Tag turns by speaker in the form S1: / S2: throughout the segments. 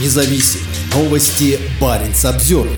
S1: независим. Новости Баренц обзор.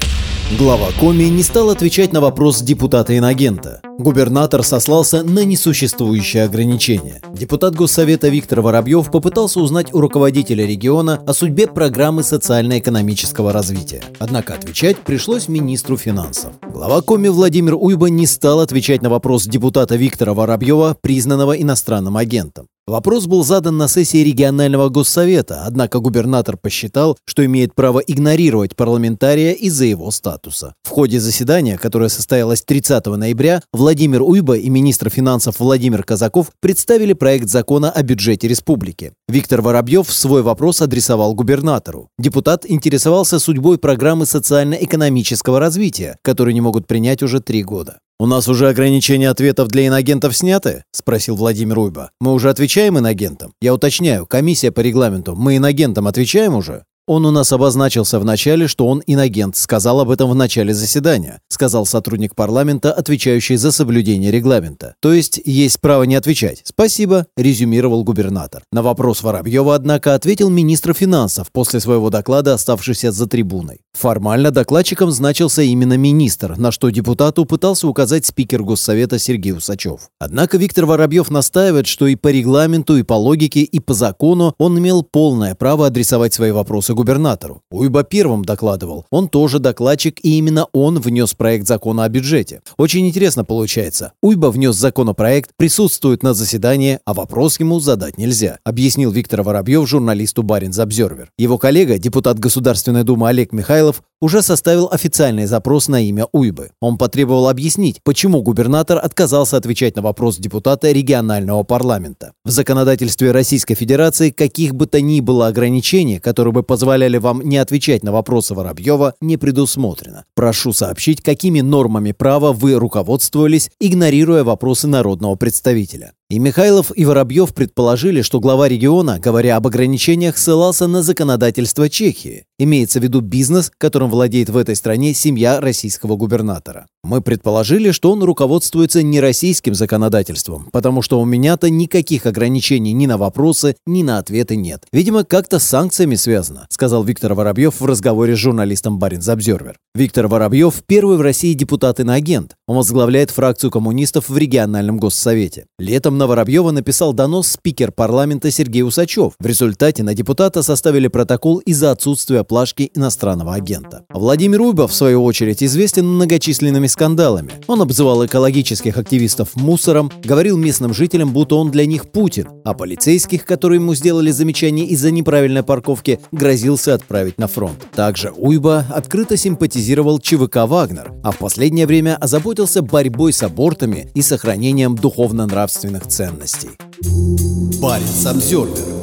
S2: Глава Коми не стал отвечать на вопрос депутата-инагента. Губернатор сослался на несуществующие ограничения. Депутат Госсовета Виктор Воробьев попытался узнать у руководителя региона о судьбе программы социально-экономического развития. Однако отвечать пришлось министру финансов. Глава Коми Владимир Уйба не стал отвечать на вопрос депутата Виктора Воробьева, признанного иностранным агентом. Вопрос был задан на сессии регионального госсовета, однако губернатор посчитал, что имеет право игнорировать парламентария из-за его статуса. В ходе заседания, которое состоялось 30 ноября, Владимир Уйба и министр финансов Владимир Казаков представили проект закона о бюджете республики. Виктор Воробьев свой вопрос адресовал губернатору. Депутат интересовался судьбой программы социально-экономического развития, которую не могут принять уже три года. «У нас уже ограничения ответов для инагентов сняты?» – спросил Владимир Уйба. «Мы уже отвечаем инагентам? Я уточняю, комиссия по регламенту, мы инагентам отвечаем уже?» Он у нас обозначился в начале, что он инагент, сказал об этом в начале заседания, сказал сотрудник парламента, отвечающий за соблюдение регламента. То есть есть право не отвечать. Спасибо, резюмировал губернатор. На вопрос Воробьева, однако, ответил министр финансов после своего доклада, оставшийся за трибуной. Формально докладчиком значился именно министр, на что депутату пытался указать спикер Госсовета Сергей Усачев. Однако Виктор Воробьев настаивает, что и по регламенту, и по логике, и по закону он имел полное право адресовать свои вопросы губернатору. Уйба первым докладывал. Он тоже докладчик, и именно он внес проект закона о бюджете. Очень интересно получается. Уйба внес законопроект, присутствует на заседании, а вопрос ему задать нельзя, объяснил Виктор Воробьев журналисту Баринс Обзервер. Его коллега, депутат Государственной Думы Олег Михайлов, уже составил официальный запрос на имя Уйбы. Он потребовал объяснить, почему губернатор отказался отвечать на вопрос депутата регионального парламента. В законодательстве Российской Федерации каких бы то ни было ограничений, которые бы позволяли позволяли вам не отвечать на вопросы Воробьева, не предусмотрено. Прошу сообщить, какими нормами права вы руководствовались, игнорируя вопросы народного представителя. И Михайлов, и Воробьев предположили, что глава региона, говоря об ограничениях, ссылался на законодательство Чехии. Имеется в виду бизнес, которым владеет в этой стране семья российского губернатора. Мы предположили, что он руководствуется не российским законодательством, потому что у меня-то никаких ограничений ни на вопросы, ни на ответы нет. Видимо, как-то с санкциями связано, сказал Виктор Воробьев в разговоре с журналистом Баринс Обзервер. Виктор Воробьев – первый в России депутат-иноагент. Он возглавляет фракцию коммунистов в региональном госсовете. Летом на Воробьева написал донос спикер парламента Сергей Усачев. В результате на депутата составили протокол из-за отсутствия плашки иностранного агента. Владимир Уйбов, в свою очередь, известен многочисленными скандалами. Он обзывал экологических активистов мусором, говорил местным жителям, будто он для них Путин, а полицейских, которые ему сделали замечание из-за неправильной парковки, грозился отправить на фронт. Также Уйба открыто симпатизировал ЧВК «Вагнер», а в последнее время озаботился борьбой с абортами и сохранением духовно-нравственных ценностей.
S1: Баренц Обзервер.